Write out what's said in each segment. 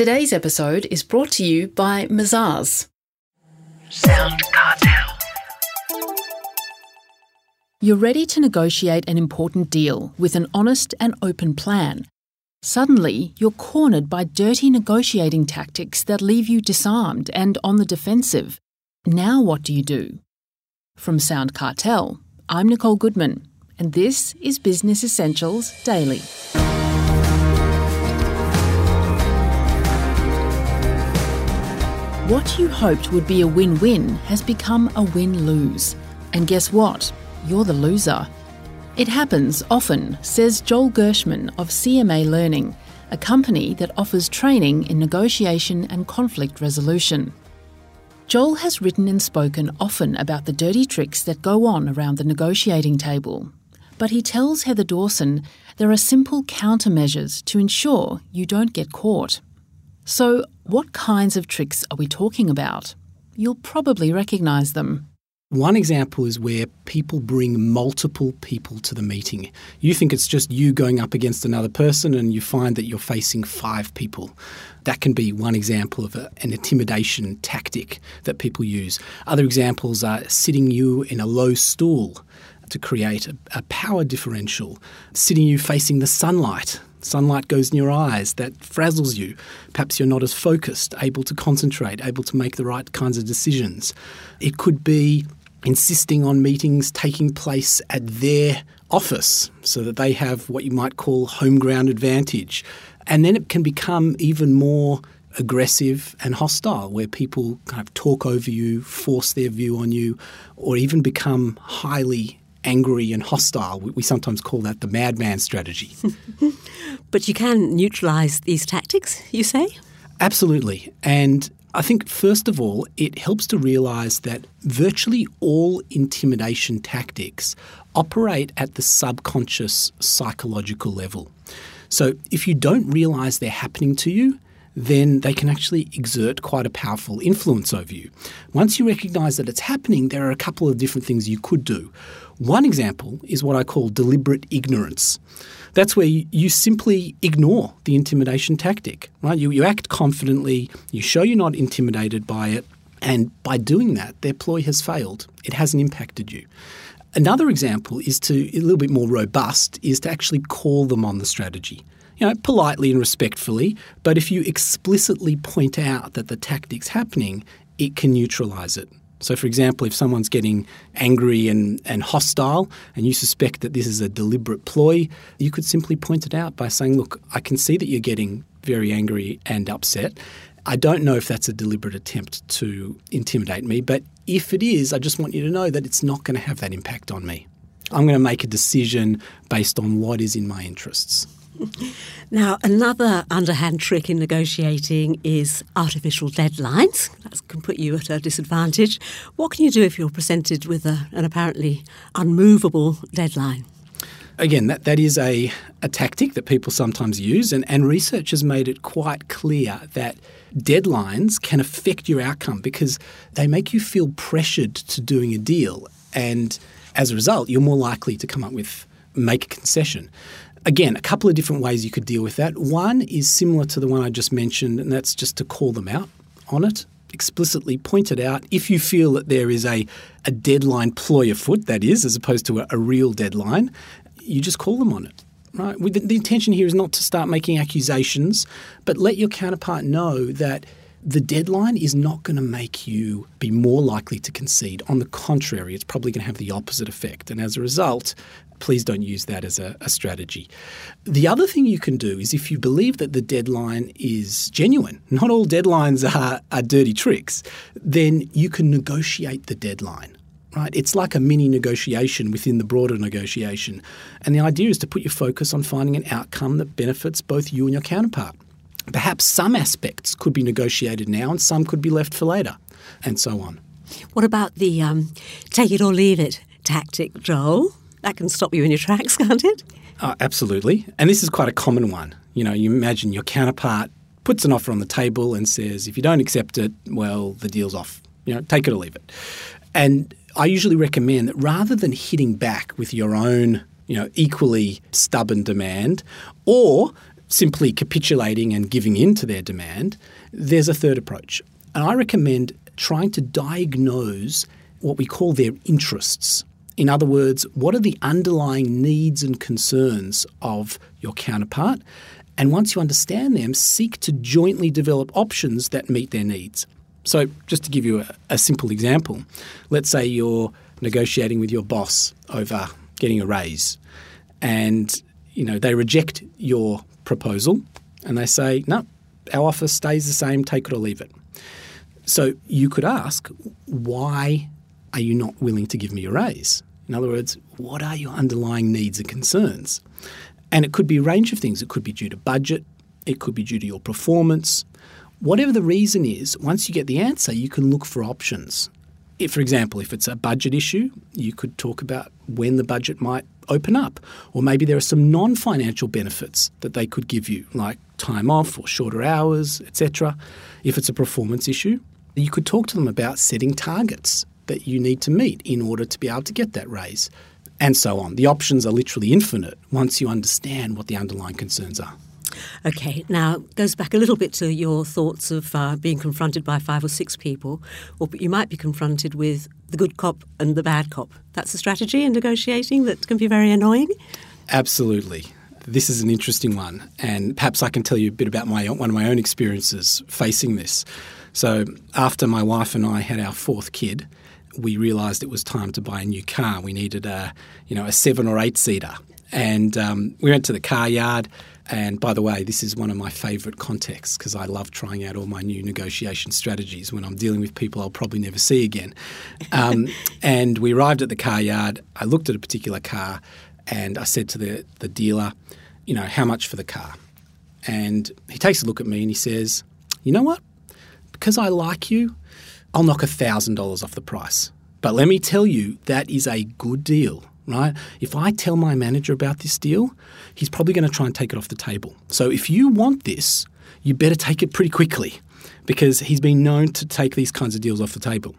Today's episode is brought to you by Mazars. Sound Cartel. You're ready to negotiate an important deal with an honest and open plan. Suddenly, you're cornered by dirty negotiating tactics that leave you disarmed and on the defensive. Now, what do you do? From Sound Cartel, I'm Nicole Goodman, and this is Business Essentials Daily. What you hoped would be a win win has become a win lose. And guess what? You're the loser. It happens often, says Joel Gershman of CMA Learning, a company that offers training in negotiation and conflict resolution. Joel has written and spoken often about the dirty tricks that go on around the negotiating table. But he tells Heather Dawson there are simple countermeasures to ensure you don't get caught. So, what kinds of tricks are we talking about? You'll probably recognise them. One example is where people bring multiple people to the meeting. You think it's just you going up against another person, and you find that you're facing five people. That can be one example of a, an intimidation tactic that people use. Other examples are sitting you in a low stool to create a, a power differential, sitting you facing the sunlight sunlight goes in your eyes, that frazzles you. Perhaps you're not as focused, able to concentrate, able to make the right kinds of decisions. It could be insisting on meetings taking place at their office so that they have what you might call home ground advantage. And then it can become even more aggressive and hostile, where people kind of talk over you, force their view on you, or even become highly angry and hostile. We, sometimes call that the madman strategy. but you can neutralise these tactics, you say? Absolutely. And I think, first of all, it helps to realise that virtually all intimidation tactics operate at the subconscious psychological level. So if you don't realise they're happening to you, then they can actually exert quite a powerful influence over you. Once you recognise that it's happening, there are a couple of different things you could do. One example is what I call deliberate ignorance. That's where you, you simply ignore the intimidation tactic, right? You, you act confidently, you show you're not intimidated by it, and by doing that, their ploy has failed. It hasn't impacted you. Another example is to, a little bit more robust, is to actually call them on the strategy. You know, politely and respectfully, but if you explicitly point out that the tactic's happening, it can neutralise it. So, for example, if someone's getting angry and, and hostile and you suspect that this is a deliberate ploy, you could simply point it out by saying, Look, I can see that you're getting very angry and upset. I don't know if that's a deliberate attempt to intimidate me, but if it is, I just want you to know that it's not going to have that impact on me. I'm going to make a decision based on what is in my interests. Now, another underhand trick in negotiating is artificial deadlines. That can put you at a disadvantage. What can you do if you're presented with a, an apparently unmovable deadline? Again, that, that is a, a tactic that people sometimes use, and, and research has made it quite clear that deadlines can affect your outcome because they make you feel pressured to doing a deal. And as a result, you're more likely to come up with make a concession. Again, a couple of different ways you could deal with that. One is similar to the one I just mentioned, and that's just to call them out on it, explicitly point it out. If you feel that there is a, a deadline ploy afoot, that is, as opposed to a, a real deadline, you just call them on it. Right? The, the intention here is not to start making accusations, but let your counterpart know that the deadline is not going to make you be more likely to concede. On the contrary, it's probably going to have the opposite effect. And as a result, please don't use that as a, a, strategy. The other thing you can do is if you believe that the deadline is genuine, not all deadlines are, are dirty tricks, then you can negotiate the deadline. Right? It's like a mini negotiation within the broader negotiation. And the idea is to put your focus on finding an outcome that benefits both you and your counterpart. Perhaps some aspects could be negotiated now and some could be left for later, and so on. What about the um, take it or leave it tactic, Joel? That can stop you in your tracks, can't it? Uh, absolutely. And this is quite a common one. You know, you imagine your counterpart puts an offer on the table and says, if you don't accept it, well, the deal's off. You know, take it or leave it. And I usually recommend that rather than hitting back with your own, you know, equally stubborn demand, or simply capitulating and giving in to their demand, there's a third approach. And I recommend trying to diagnose what we call their interests. In other words, what are the underlying needs and concerns of your counterpart? And once you understand them, seek to jointly develop options that meet their needs. So, just to give you a, a simple example, let's say you're negotiating with your boss over getting a raise, and you know they reject your proposal, and they say, "No, our offer stays the same. Take it or leave it." So you could ask, why are you not willing to give me a raise? In other words, what are your underlying needs and concerns? And it could be a range of things. It could be due to budget, it could be due to your performance. Whatever the reason is, once you get the answer, you can look for options. If, for example, if it's a budget issue, you could talk about when the budget might open up. Or maybe there are some non financial benefits that they could give you, like time off or shorter hours, etc. If it's a performance issue, you could talk to them about setting targets that you need to meet in order to be able to get that raise, and so on. The options are literally infinite once you understand what the underlying concerns are. Okay, now goes back a little bit to your thoughts of uh, being confronted by five or six people, or you might be confronted with the good cop and the bad cop. That's a strategy in negotiating that can be very annoying. Absolutely. This is an interesting one, and perhaps I can tell you a bit about my one of my own experiences facing this. So, after my wife and I had our fourth kid, we realised it was time to buy a new car. We needed a, you know, a seven or eight seater, and um, we went to the car yard. And by the way, this is one of my favourite contexts because I love trying out all my new negotiation strategies when I'm dealing with people I'll probably never see again. Um, and we arrived at the car yard. I looked at a particular car and I said to the, the dealer, you know, how much for the car? And he takes a look at me and he says, you know what? Because I like you, I'll knock $1,000 off the price. But let me tell you, that is a good deal right? If I tell my manager about this deal, he's probably going to try and take it off the table. So if you want this, you better take it pretty quickly because he's been known to take these kinds of deals off the table.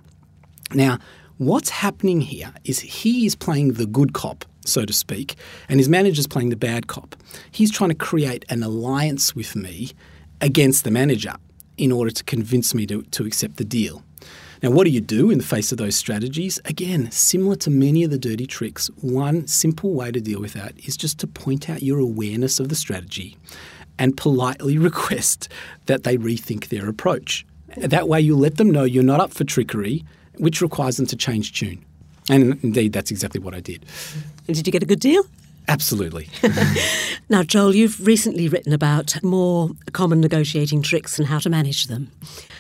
Now, what's happening here is he is playing the good cop, so to speak, and his manager's playing the bad cop. He's trying to create an alliance with me against the manager in order to convince me to, to accept the deal. Now, what do you do in the face of those strategies? Again, similar to many of the dirty tricks, one simple way to deal with that is just to point out your awareness of the strategy and politely request that they rethink their approach. That way, you let them know you're not up for trickery, which requires them to change tune. And indeed, that's exactly what I did. And did you get a good deal? Absolutely. now, Joel, you've recently written about more common negotiating tricks and how to manage them.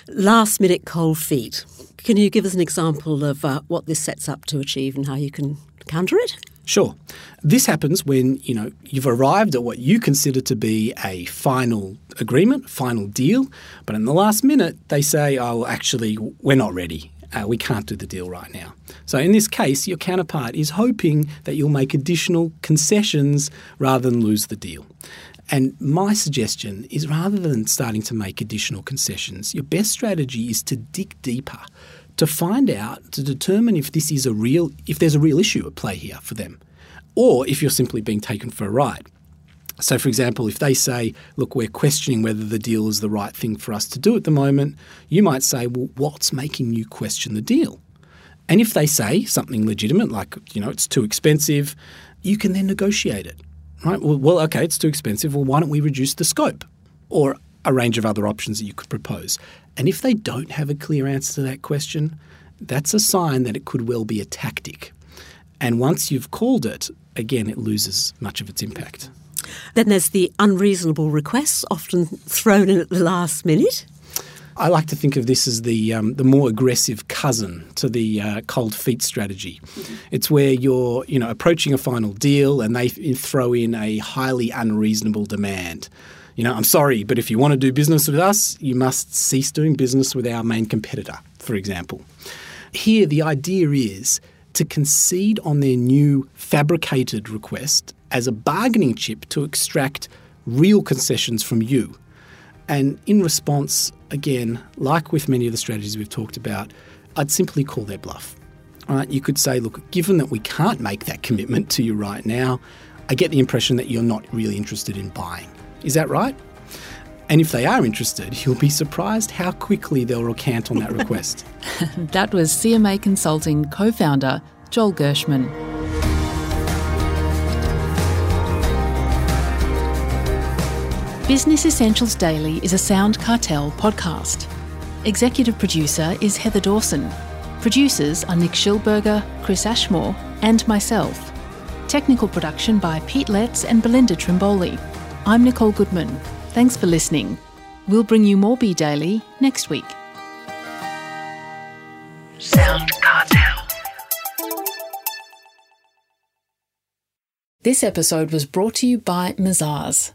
Last minute cold feet. Can you give us an example of uh, what this sets up to achieve and how you can counter it? Sure. This happens when, you know, you've arrived at what you consider to be a final agreement, final deal, but in the last minute they say, "Oh, actually, we're not ready. Uh, we can't do the deal right now." So in this case, your counterpart is hoping that you'll make additional concessions rather than lose the deal. And my suggestion is rather than starting to make additional concessions, your best strategy is to dig deeper to find out, to determine if this is a real, if there's a real issue at play here for them, or if you're simply being taken for a ride. So, for example, if they say, look, we're questioning whether the deal is the right thing for us to do at the moment, you might say, well, what's making you question the deal? And if they say something legitimate, like, you know, it's too expensive, you can then negotiate it right? Well, well, okay, it's too expensive. Well, why don't we reduce the scope? Or a range of other options that you could propose. And if they don't have a clear answer to that question, that's a sign that it could well be a tactic. And once you've called it, again, it loses much of its impact. Then there's the unreasonable requests, often thrown in at the last minute. I like to think of this as the um, the more aggressive cousin to the uh, cold feet strategy. Mm-hmm. It's where you're you know approaching a final deal and they throw in a highly unreasonable demand. You know, I'm sorry, but if you want to do business with us, you must cease doing business with our main competitor, for example. Here, the idea is to concede on their new fabricated request as a bargaining chip to extract real concessions from you. And in response, again, like with many of the strategies we've talked about, I'd simply call their bluff. You could say, look, given that we can't make that commitment to you right now, I get the impression that you're not really interested in buying. Is that right? And if they are interested, you'll be surprised how quickly they'll recant on that request. That was CMA Consulting co founder Joel Gershman. Business Essentials Daily is a Sound Cartel podcast. Executive producer is Heather Dawson. Producers are Nick Schilberger, Chris Ashmore, and myself. Technical production by Pete Letts and Belinda Trimboli. I'm Nicole Goodman. Thanks for listening. We'll bring you more B Daily next week. Sound Cartel. This episode was brought to you by Mazars.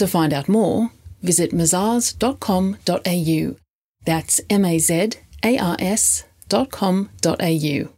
To find out more, visit mazars.com.au. That's M A Z A R S dot com dot au.